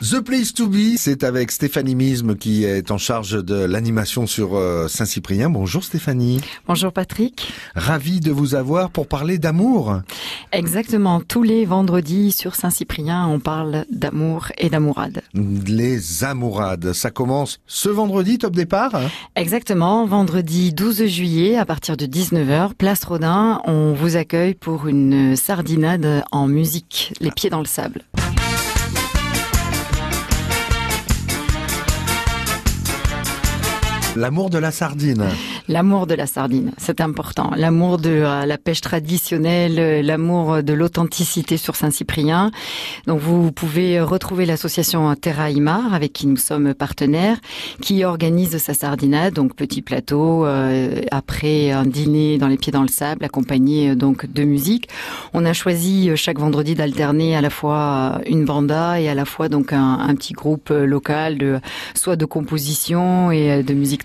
The Place to Be, c'est avec Stéphanie Misme qui est en charge de l'animation sur euh, Saint-Cyprien. Bonjour Stéphanie. Bonjour Patrick. Ravi de vous avoir pour parler d'amour. Exactement. Tous les vendredis sur Saint-Cyprien, on parle d'amour et d'amourade. Les amourades, ça commence ce vendredi, top départ Exactement. Vendredi 12 juillet, à partir de 19h, place Rodin, on vous accueille pour une sardinade en musique, les pieds dans le sable. L'amour de la sardine. L'amour de la sardine, c'est important. L'amour de euh, la pêche traditionnelle, euh, l'amour de l'authenticité sur Saint-Cyprien. Donc vous pouvez retrouver l'association Terra Imar avec qui nous sommes partenaires, qui organise sa sardinade, donc petit plateau euh, après un dîner dans les pieds dans le sable, accompagné donc de musique. On a choisi chaque vendredi d'alterner à la fois une banda et à la fois donc un, un petit groupe local de soit de composition et de musique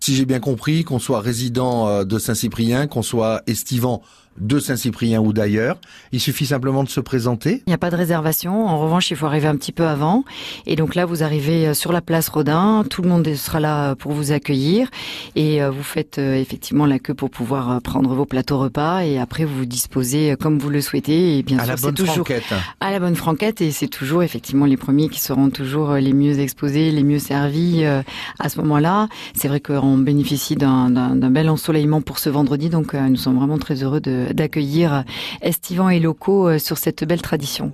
Si j'ai bien compris, qu'on soit résident euh, de Saint-Cyprien, qu'on soit estivant de Saint-Cyprien ou d'ailleurs. Il suffit simplement de se présenter. Il n'y a pas de réservation. En revanche, il faut arriver un petit peu avant. Et donc là, vous arrivez euh, sur la place Rodin. Tout le monde sera là pour vous accueillir. Et euh, vous faites euh, effectivement la queue pour pouvoir prendre vos plateaux repas. Et après, vous vous disposez comme vous le souhaitez. Et bien à sûr, c'est toujours franquette. à la bonne franquette. Et c'est toujours effectivement les premiers qui seront toujours les mieux exposés, les mieux servis à ce moment-là. C'est vrai qu'on bénéficie d'un bel ensoleillement pour ce vendredi. Donc nous sommes vraiment très heureux de d'accueillir estivants et locaux euh, sur cette belle tradition.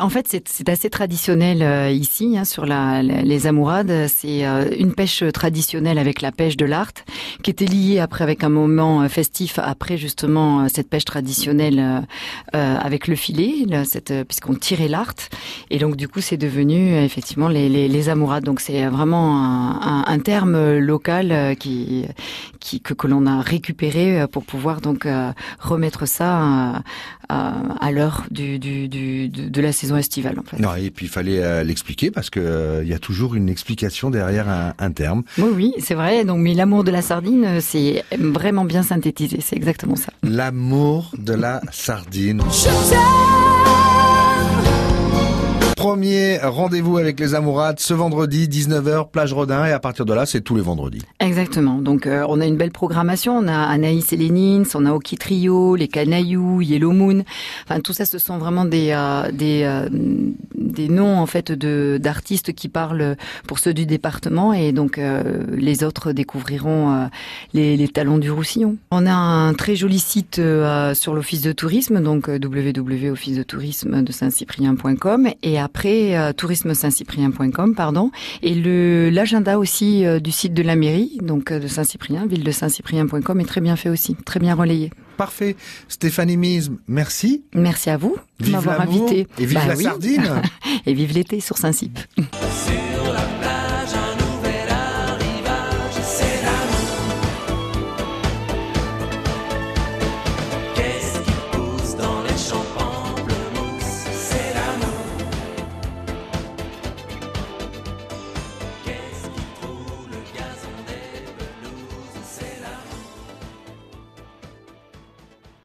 En fait, c'est- assez traditionnel euh, ici, hein, sur la, les amourades. C'est euh, une pêche traditionnelle avec la pêche de l'art, qui était liée après avec un moment euh, festif après justement euh, cette pêche traditionnelle euh, euh, avec le filet, puisqu'on tirait l'art. Et donc du coup, c'est devenu effectivement les, les, les amourades. Donc c'est vraiment un, un, terme local qui, qui que, que l'on a récupéré pour pouvoir donc remettre ça à, l'heure du, du, du, de, de la saison estivale en fait. Non, et puis il fallait euh, l'expliquer parce que euh, il y a toujours une explication derrière un, un terme. Oui, oui, c'est vrai. Donc, mais l'amour de la sardine, euh, c'est vraiment bien synthétisé. C'est exactement ça. L'amour de la sardine. Premier rendez-vous avec les amourades ce vendredi 19h plage Rodin et à partir de là c'est tous les vendredis. Exactement. Donc, euh, on a une belle programmation. On a Anaïs et Lénine, on a Oki Trio, les Canailloux, Yellow Moon. Enfin, tout ça, ce sont vraiment des euh, des euh, des noms en fait de d'artistes qui parlent pour ceux du département et donc les autres découvriront les, les talons du Roussillon. On a un très joli site sur l'office de tourisme, donc www.office de tourisme de Saint-Cyprien.com et après euh, tourisme-saint-cyprien.com pardon et le l'agenda aussi euh, du site de la mairie donc euh, de Saint-Cyprien, ville de Saint-Cyprien.com est très bien fait aussi, très bien relayé. Parfait. Stéphanie Misme, merci. Merci à vous de m'avoir invité. et vive Bah la oui. sardine. et vive l'été sur Saint-Cyp.